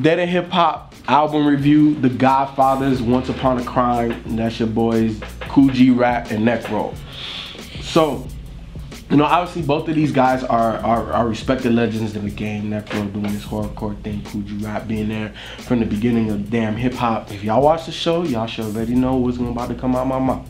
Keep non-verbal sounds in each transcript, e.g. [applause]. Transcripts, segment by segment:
Dead and Hip Hop album review, The Godfathers, Once Upon a Crime, and that's your boys, G Rap and Necro. So, you know, obviously both of these guys are, are, are respected legends in the game. Necro doing this horrorcore thing, G Rap being there from the beginning of damn hip hop. If y'all watch the show, y'all should already know what's going about to come out my mouth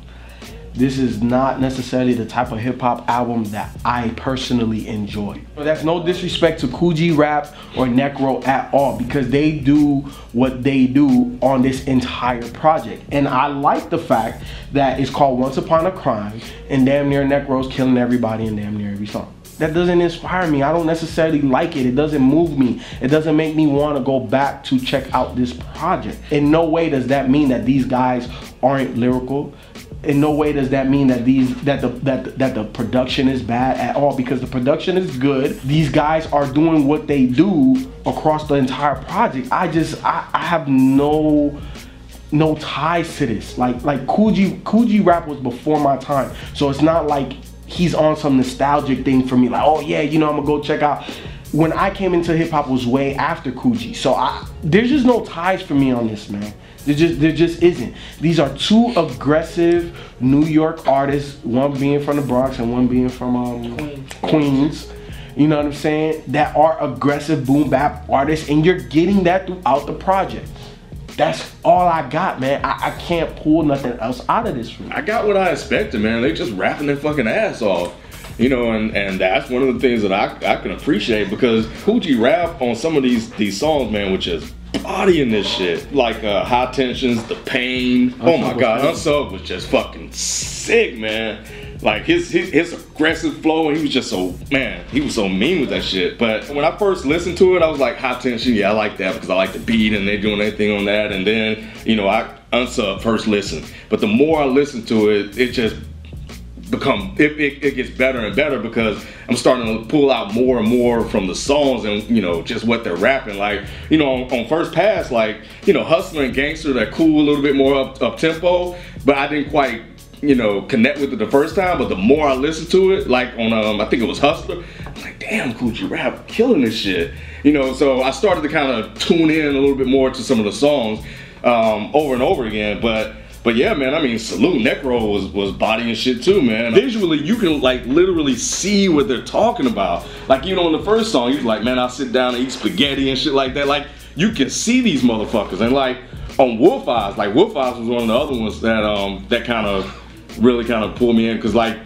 this is not necessarily the type of hip hop album that I personally enjoy. That's no disrespect to G Rap or Necro at all because they do what they do on this entire project. And I like the fact that it's called Once Upon a Crime and damn near Necro's killing everybody in damn near every song that doesn't inspire me. I don't necessarily like it. It doesn't move me. It doesn't make me want to go back to check out this project. In no way does that mean that these guys aren't lyrical in no way does that mean that these that the that that the production is bad at all because the production is good. These guys are doing what they do across the entire project. I just I, I have no no ties to this. Like like G Kool rap was before my time. So it's not like he's on some nostalgic thing for me. Like, oh yeah, you know, I'm gonna go check out. When I came into hip hop was way after Kool So I there's just no ties for me on this, man. There just there just isn't. These are two aggressive New York artists, one being from the Bronx and one being from um, Queens. Queens. You know what I'm saying? That are aggressive boom bap artists, and you're getting that throughout the project. That's all I got, man. I, I can't pull nothing else out of this. I got what I expected, man. They just rapping their fucking ass off you know, and, and that's one of the things that I, I can appreciate because Kool G rap on some of these these songs, man, which is bodying this shit. Like uh, High Tensions, The Pain. oh my god, Unsub was just fucking sick, man. Like his, his his aggressive flow, and he was just so man, he was so mean with that shit. But when I first listened to it, I was like, High Tension, yeah, I like that because I like the beat and they're doing anything on that. And then you know, I unsub first listen, but the more I listen to it, it just become it, it, it, gets better and better because I'm starting to pull out more and more from the songs and you know just what they're rapping. Like you know on, on first pass like you know hustler and gangster they're cool a little bit more up, up tempo but I didn't quite you know connect with it the first time. But the more I listened to it like on um I think it was hustler I'm like damn G rap killing this shit. You know so I started to kind of tune in a little bit more to some of the songs um, over and over again. But but yeah, man, I mean, Salute Necro was was bodying shit too, man. Visually, you can like literally see what they're talking about. Like, you know, in the first song, he was like, man, I'll sit down and eat spaghetti and shit like that. Like, you can see these motherfuckers. And like on Wolf Eyes, like Wolf Eyes was one of the other ones that um that kind of really kind of pulled me in because like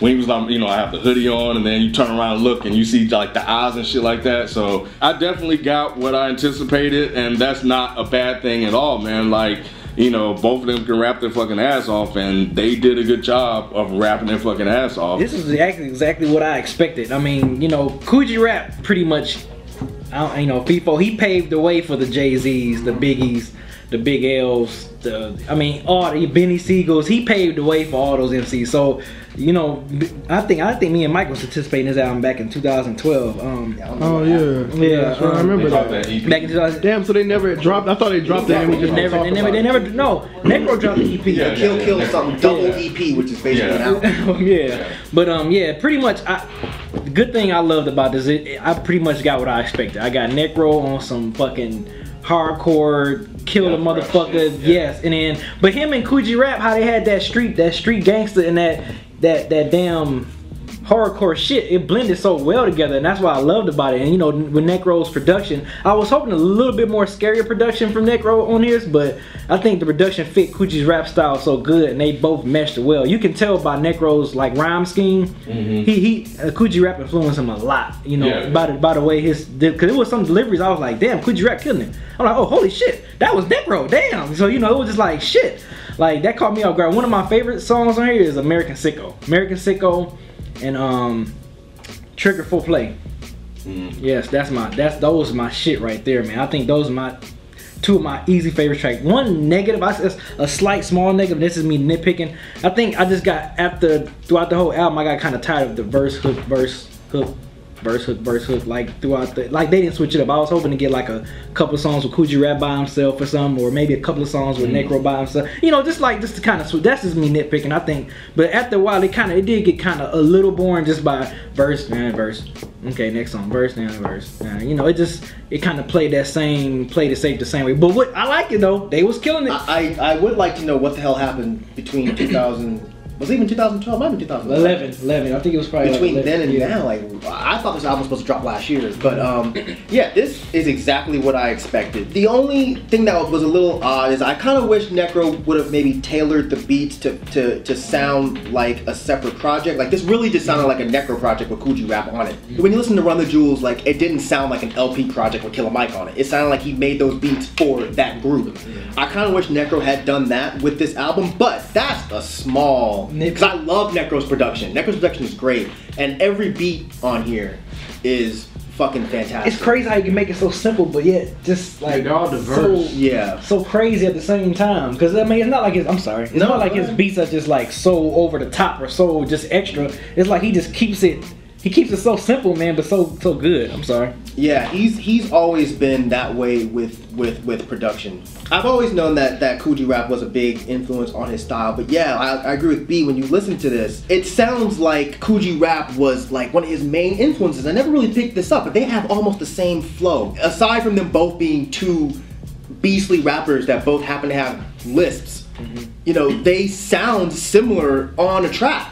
when he was like, you know, I have the hoodie on and then you turn around and look and you see like the eyes and shit like that. So I definitely got what I anticipated and that's not a bad thing at all, man. Like, you know, both of them can rap their fucking ass off, and they did a good job of rapping their fucking ass off. This is exactly exactly what I expected. I mean, you know, G Rap pretty much, you know, FIFO, he paved the way for the Jay Z's, the Biggies, the Big L's, the I mean, all the Benny Siegels. He paved the way for all those MCs. So you know, I think I think me and Mike was anticipating this album back in 2012. Um, oh yeah, yeah, um, I remember that. that back in 2000. Damn, so they never dropped. I thought they dropped that. They, they never, they never, they never. No, Necro dropped the EP. Yeah, Kill yeah, Kill yeah. something double EP, which is basically yeah. an album. [laughs] yeah, but um, yeah, pretty much. I, the good thing I loved about this, it, I pretty much got what I expected. I got Necro on some fucking hardcore kill yeah, a motherfucker. Yeah. Yes, and then but him and Kool G Rap, how they had that street that street gangster and that that that damn hardcore shit. It blended so well together, and that's what I loved about it. And you know, with Necro's production, I was hoping a little bit more scarier production from Necro on his, but I think the production fit Kool G's rap style so good, and they both meshed well. You can tell by Necro's like rhyme scheme. Mm-hmm. He he, uh, G rap influenced him a lot. You know, yeah. by the by the way his because it was some deliveries. I was like, damn, G rap killing it. I'm like, oh holy shit, that was Necro. Damn. So you know, it was just like shit. Like that caught me off guard. One of my favorite songs on here is American Sicko. American Sicko and um Trigger Full Play. Mm. Yes, that's my that's those my shit right there, man. I think those are my two of my easy favorite tracks. One negative, I said a slight small negative. This is me nitpicking. I think I just got after throughout the whole album, I got kind of tired of the verse hook verse hook verse hook, verse hook, like throughout the like they didn't switch it up. I was hoping to get like a couple of songs with Kool G Rap by himself or something, or maybe a couple of songs with Necro by himself. You know, just like just to kind of switch. That's just me nitpicking. I think, but after a while, it kind of it did get kind of a little boring just by verse and verse. Okay, next song, verse and verse. Uh, you know, it just it kind of played that same played it safe the same way. But what I like it though, they was killing it. I, I would like to know what the hell happened between 2000. Was it even 2012? Might be 2011. 11, 11. I think it was probably between like then and now, like I thought this album was supposed to drop last year, but um, [clears throat] yeah, this is exactly what I expected. The only thing that was a little odd is I kind of wish Necro would have maybe tailored the beats to, to to sound like a separate project. Like this really just sounded like a Necro project with Kool G Rap on it. When you listen to Run the Jewels, like it didn't sound like an LP project with Killer Mike on it. It sounded like he made those beats for that group. I kind of wish Necro had done that with this album, but that's a small because I love Necro's production. Necro's production is great, and every beat on here is fucking fantastic. It's crazy how you can make it so simple, but yet just like they're all so diverse. Yeah. so crazy at the same time. Because I mean, it's not like his. I'm sorry. It's No, not like his beats are just like so over the top or so just extra. It's like he just keeps it. He keeps it so simple, man, but so so good. I'm sorry. Yeah, he's he's always been that way with with with production. I've always known that that Kool G Rap was a big influence on his style, but yeah, I, I agree with B. When you listen to this, it sounds like Kool G Rap was like one of his main influences. I never really picked this up, but they have almost the same flow. Aside from them both being two beastly rappers that both happen to have lisps, mm-hmm. you know, they sound similar on a track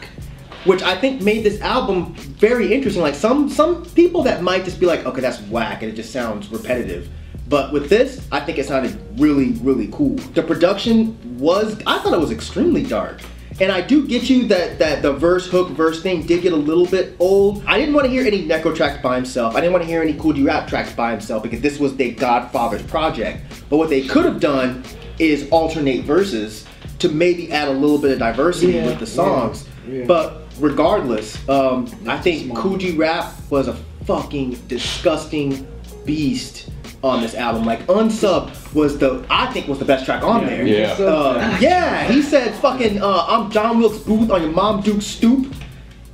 which I think made this album very interesting. Like some some people that might just be like, okay, that's whack, and it just sounds repetitive. But with this, I think it sounded really, really cool. The production was, I thought it was extremely dark. And I do get you that that the verse hook verse thing did get a little bit old. I didn't want to hear any Necro tracks by himself. I didn't want to hear any Kool G Rap tracks by himself because this was the Godfather's project. But what they could have done is alternate verses to maybe add a little bit of diversity Yeah, with the songs. yeah, yeah. But regardless, um, I think smart. Kool G Rap was a fucking disgusting beast on this album. Like Unsub was the I think was the best track on there. Yeah. Uh, yeah, he said fucking uh, I'm John Wilkes Booth on your mom Duke stoop.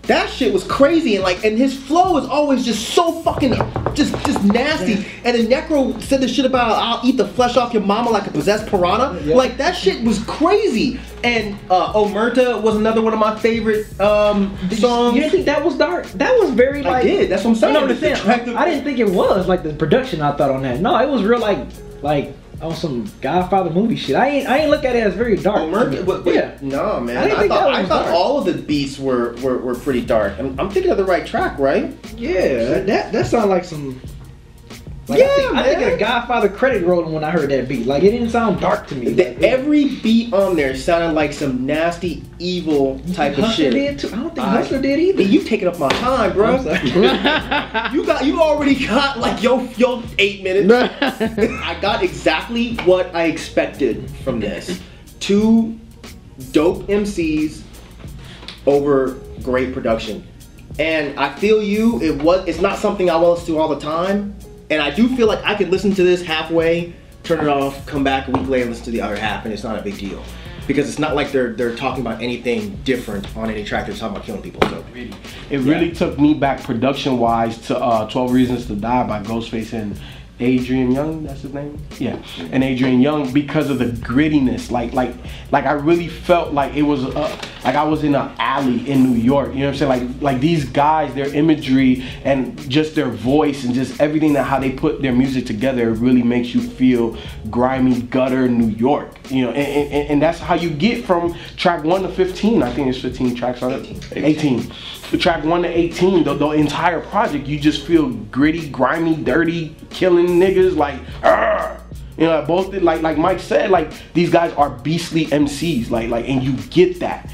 That shit was crazy and like and his flow is always just so fucking just just nasty. And then Necro said this shit about I'll eat the flesh off your mama like a possessed piranha. Yeah. Like that shit was crazy. And uh, Omerta was another one of my favorite um, songs. You didn't think that was dark? That was very I like. did, that's what I'm saying. The The track- I didn't think it was like the production. I thought on that. No, it was real like like on some Godfather movie shit. I ain't I ain't look at it as very dark. Oh, but yeah. no man. I I, thought I thought all of the beats were were, were pretty dark. I'm, I'm thinking of the right track, right? Yeah, that that sounded like some. Like, Yeah, I think, I think man. a Godfather credit rolling when I heard that beat. Like it didn't sound dark to me. The- Like, every beat on there sounded like some nasty, evil type of Hustler shit. did too. I don't think I- Hustler did either. Hey, you taking up my time, bro. I'm sorry. [laughs] You got you already got like yo yo eight minutes. [laughs] I got exactly what I expected from this. Two dope MCs over great production. And I feel you, it was it's not something I want to do all the time. And I do feel like I could listen to this halfway, turn it off, come back a week later, listen to the other half, and it's not a big deal. Because it's not like they're they're talking about anything different on any track. They're talking about killing people. So It really took me back production wise to uh, 12 Reasons to Die by Ghostface and Adrian Younge, that's his name? Yeah. And Adrian Younge because of the grittiness. Like like like I really felt like it was uh, like I was in an alley in New York. You know what I'm saying? Like like these guys, their imagery and just their voice and just everything that how they put their music together really makes you feel grimy gutter New York. You know, and, and, and that's how you get from track one to 15. I think it's 15 tracks on it. 18. The track one to 18, the, the entire project, you just feel gritty, grimy, dirty, killing niggas like, "Arr!" you know, both like like Mike said, like these guys are beastly MCs, like like, and you get that.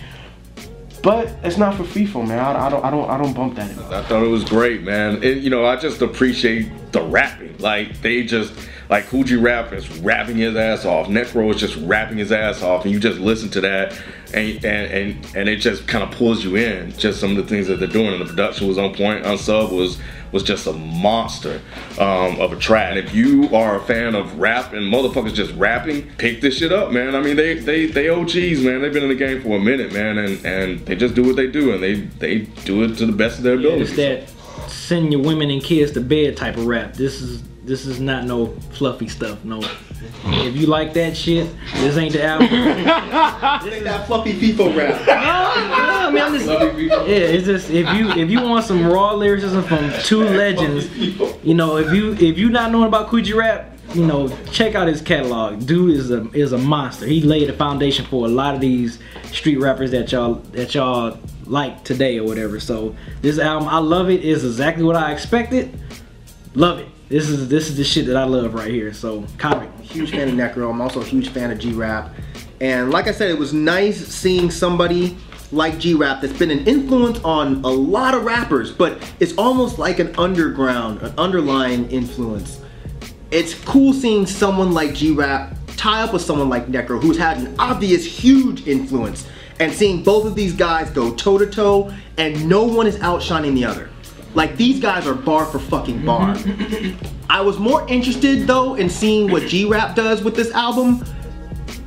But it's not for FIFO, man. I, I don't I don't I don't bump that. I thought it was great, man. You know, I just appreciate the rapping. Like they just like Kool G Rap is rapping his ass off. Necro is just rapping his ass off, and you just listen to that, and and and, and it just kind of pulls you in. Just some of the things that they're doing, and the production was on point. Unsub was was just a monster um, of a track. And if you are a fan of rap and motherfuckers just rapping, pick this shit up, man. I mean, they they they OGs, man. They've been in the game for a minute, man, and and they just do what they do, and they they do it to the best of their It's ability. that send your women and kids to bed type of rap. This is this is not no fluffy stuff. No. If you like that shit, this ain't the album. [laughs] this ain't that fluffy FIFA rap. [laughs] No, I mean, I'm just, yeah, it's just if you if you want some raw lyricism from two legends, you know, if you if you not knowing about Kool G rap, you know, check out his catalog. Dude is a is a monster. He laid the foundation for a lot of these street rappers that y'all that y'all like today or whatever. So this album, I love it. Is exactly what I expected. Love it. This is this is the shit that I love right here. So comic. huge fan of Necro. I'm also a huge fan of G Rap. And like I said, it was nice seeing somebody like G Rap that's been an influence on a lot of rappers, but it's almost like an underground, an underlying influence. It's cool seeing someone like G Rap tie up with someone like Necro, who's had an obvious huge influence, and seeing both of these guys go toe to toe, and no one is outshining the other. Like these guys are bar for fucking bar. [laughs] I was more interested though in seeing what G Rap does with this album,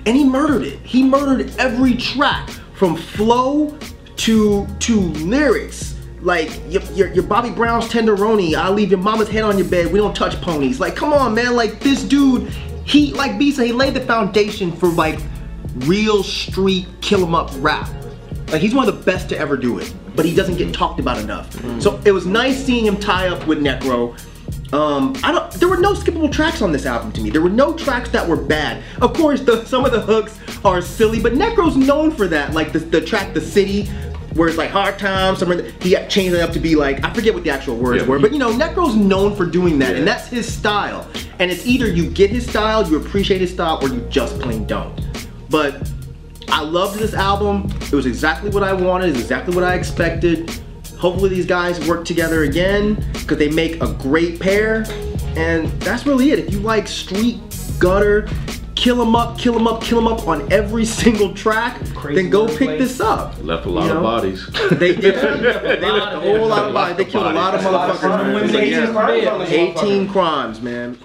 and he murdered it. He murdered every track from flow to to lyrics. Like your, your, your Bobby Brown's tenderoni, I'll leave your mama's head on your bed. We don't touch ponies. Like, come on, man. Like this dude, he like B said, he laid the foundation for like real street kill 'em up rap. Like he's one of the best to ever do it, but he doesn't get talked about enough. So it was nice seeing him tie up with Necro. Um, I don't. There were no skippable tracks on this album to me. There were no tracks that were bad. Of course, the, some of the hooks are silly, but Necro's known for that. Like the, the track "The City," where it's like hard times. Some he changed it up to be like I forget what the actual words Yeah, were, but you know, Necro's known for doing that, and that's his style. And it's either you get his style, you appreciate his style, or you just plain don't. But I loved this album. It was exactly what I wanted. It's exactly what I expected. Hopefully these guys work together again because they make a great pair. And that's really it. If you like street gutter, kill 'em up, kill 'em up, kill 'em up on every [laughs] single track, Crazy then go wordplay. pick this up. Left a lot You of bodies. [laughs] They did. [laughs] they left a whole lot of bodies. They killed a lot of motherfuckers. women and kids 18 crimes, man.